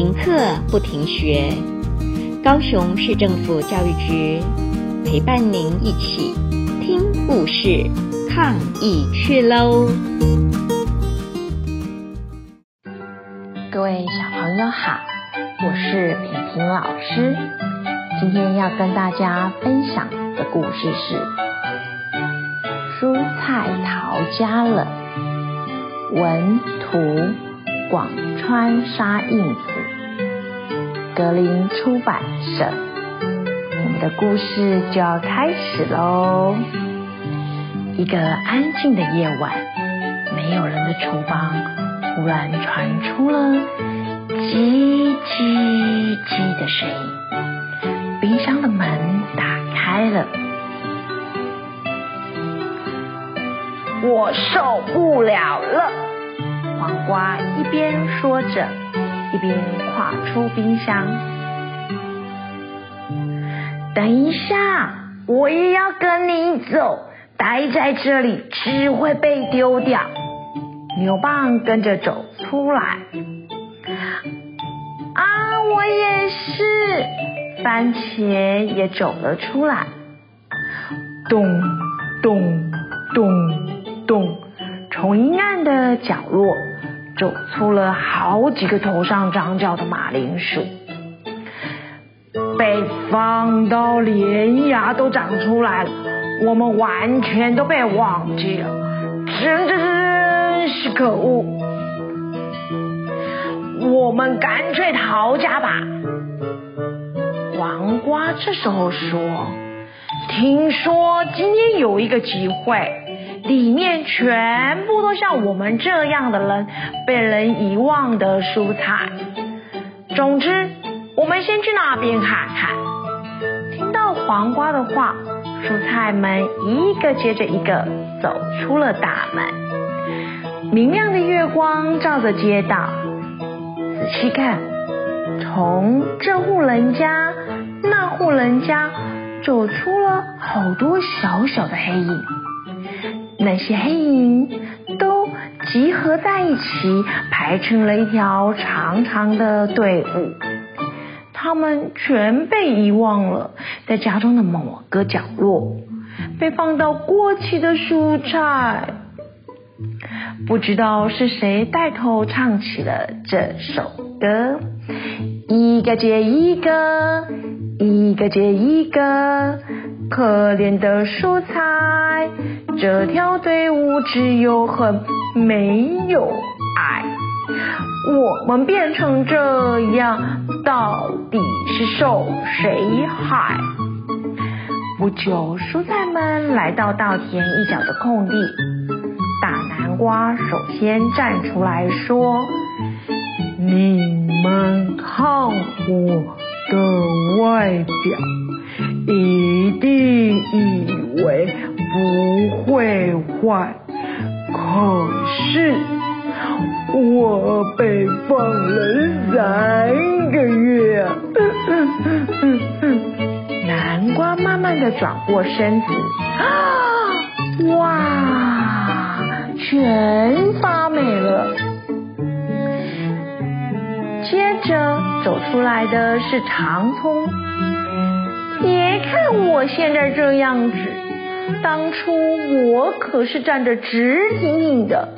停课不停学，高雄市政府教育局陪伴您一起听故事、抗疫去喽！各位小朋友好，我是萍萍老师，今天要跟大家分享的故事是《蔬菜逃家了》，文图。广川沙印，格林出版社。我们的故事就要开始喽。一个安静的夜晚，没有人的厨房忽然传出了叽叽叽的声音，冰箱的门打开了。我受不了了。黄瓜一边说着，一边跨出冰箱。等一下，我也要跟你走，待在这里只会被丢掉。牛蒡跟着走出来。啊，我也是。番茄也走了出来。咚咚咚咚，从阴暗的角落。走出了好几个头上长角的马铃薯，被放到连芽都长出来了，我们完全都被忘记了，真真真是可恶！我们干脆逃家吧。黄瓜这时候说：“听说今天有一个集会。”里面全部都像我们这样的人被人遗忘的蔬菜。总之，我们先去那边看看。听到黄瓜的话，蔬菜们一个接着一个走出了大门。明亮的月光照着街道，仔细看，从这户人家、那户人家走出了好多小小的黑影。那些黑影都集合在一起，排成了一条长长的队伍。他们全被遗忘了，在家中的某个角落，被放到过期的蔬菜。不知道是谁带头唱起了这首歌，一个接一个，一个接一个，可怜的蔬菜。这条队伍只有恨，没有爱。我们变成这样，到底是受谁害？不久，蔬菜们来到稻田一角的空地。大南瓜首先站出来说：“你们看我的外表，一定以为……”不会坏，可是我被放了三个月。南瓜慢慢的转过身子，啊，哇，全发霉了。接着走出来的是长葱，别看我现在这样子。当初我可是站着直挺挺的，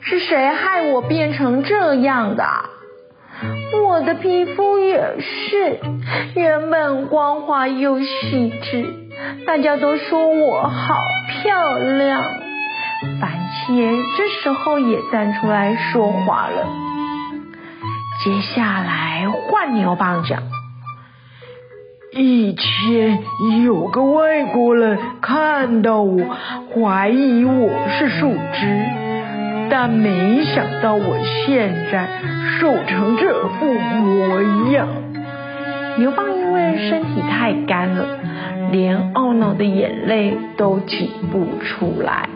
是谁害我变成这样的？我的皮肤也是，原本光滑又细致，大家都说我好漂亮。番茄这时候也站出来说话了。接下来换牛棒讲。以前有个外国人看到我，怀疑我是树枝，但没想到我现在瘦成这副模样。牛蒡因为身体太干了，连懊恼的眼泪都挤不出来。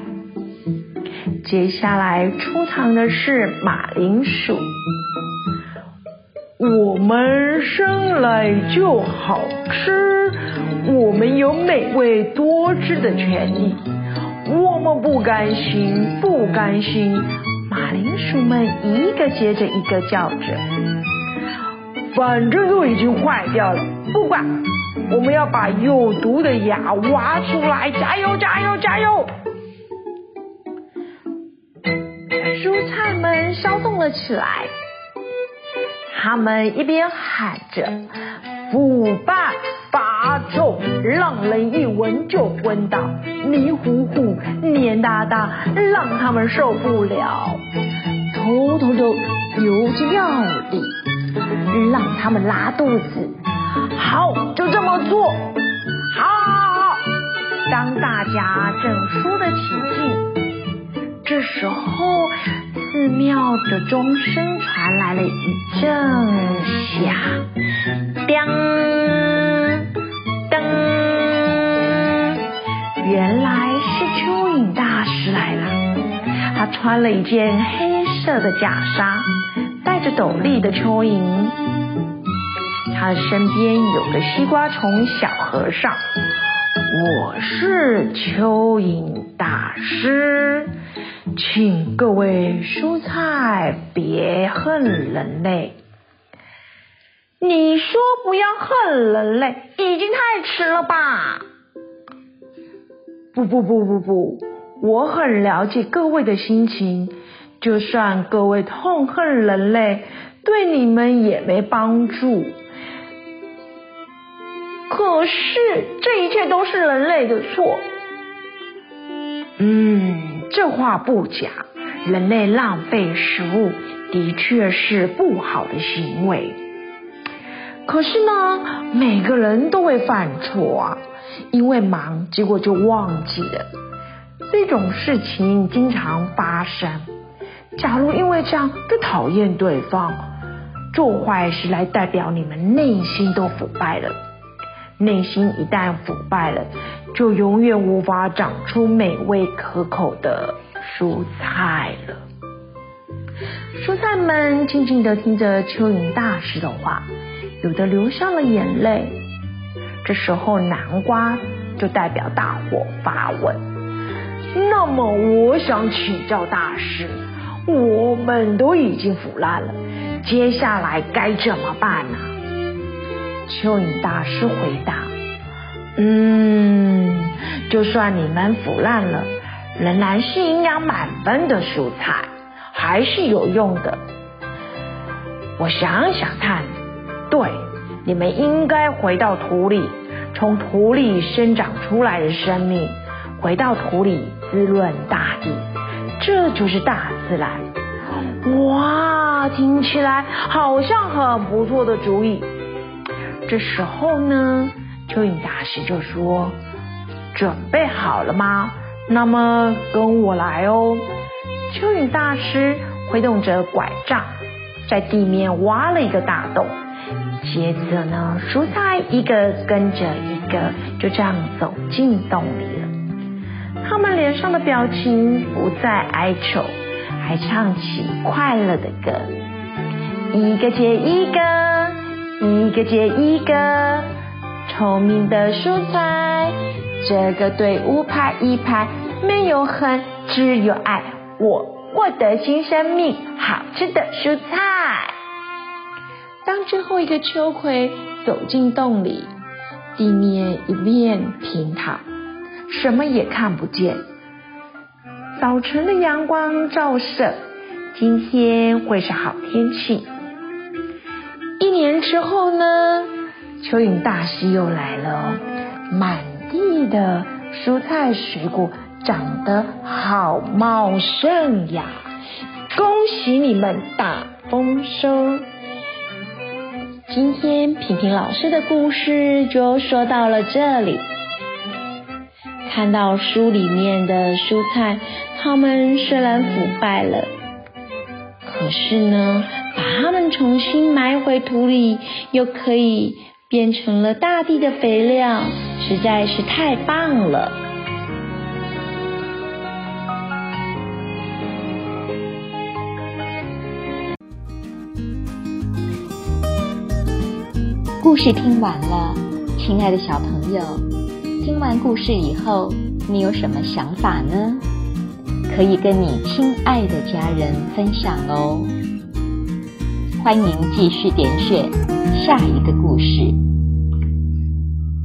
接下来出场的是马铃薯。我们生来就好吃，我们有美味多汁的权利。我们不甘心，不甘心！马铃薯们一个接着一个叫着。反正都已经坏掉了，不管，我们要把有毒的芽挖出来，加油，加油，加油！蔬菜们骚动了起来，他们一边喊着“腐败”。发臭，让人一闻就昏倒，迷糊糊、黏哒哒，让他们受不了。偷偷的丢进药里，让他们拉肚子。好，就这么做。好，好，好。当大家正说得起劲，这时候寺庙的钟声传来了一阵响，叮。原来是蚯蚓大师来了，他穿了一件黑色的袈裟，戴着斗笠的蚯蚓，他身边有个西瓜虫小和尚。我是蚯蚓大师，请各位蔬菜别恨人类。你说不要恨人类，已经太迟了吧？不不不不不，我很了解各位的心情。就算各位痛恨人类，对你们也没帮助。可是这一切都是人类的错。嗯，这话不假，人类浪费食物的确是不好的行为。可是呢，每个人都会犯错啊。因为忙，结果就忘记了。这种事情经常发生。假如因为这样就讨厌对方，做坏事来代表你们内心都腐败了。内心一旦腐败了，就永远无法长出美味可口的蔬菜了。蔬菜们静静地听着蚯蚓大师的话，有的流下了眼泪。这时候，南瓜就代表大伙发问。那么，我想请教大师，我们都已经腐烂了，接下来该怎么办呢？蚯蚓大师回答：“嗯，就算你们腐烂了，仍然是营养满分的蔬菜，还是有用的。我想想看，对。”你们应该回到土里，从土里生长出来的生命，回到土里滋润大地，这就是大自然。哇，听起来好像很不错的主意。这时候呢，蚯蚓大师就说：“准备好了吗？那么跟我来哦。”蚯蚓大师挥动着拐杖，在地面挖了一个大洞。接着呢，蔬菜一个跟着一个，就这样走进洞里了。他们脸上的表情不再哀愁，还唱起快乐的歌。一个接一个，一个接一个，聪明的蔬菜，这个队伍排一排，没有恨，只有爱。我获得新生命，好吃的蔬菜。当最后一个秋葵走进洞里，地面一片平坦，什么也看不见。早晨的阳光照射，今天会是好天气。年之后呢，蚯蚓大师又来了，满地的蔬菜水果长得好茂盛呀！恭喜你们大丰收！今天平平老师的故事就说到了这里。看到书里面的蔬菜，它们虽然腐败了，可是呢，把它们重新埋回土里，又可以变成了大地的肥料，实在是太棒了。故事听完了，亲爱的小朋友，听完故事以后，你有什么想法呢？可以跟你亲爱的家人分享哦。欢迎继续点选下一个故事。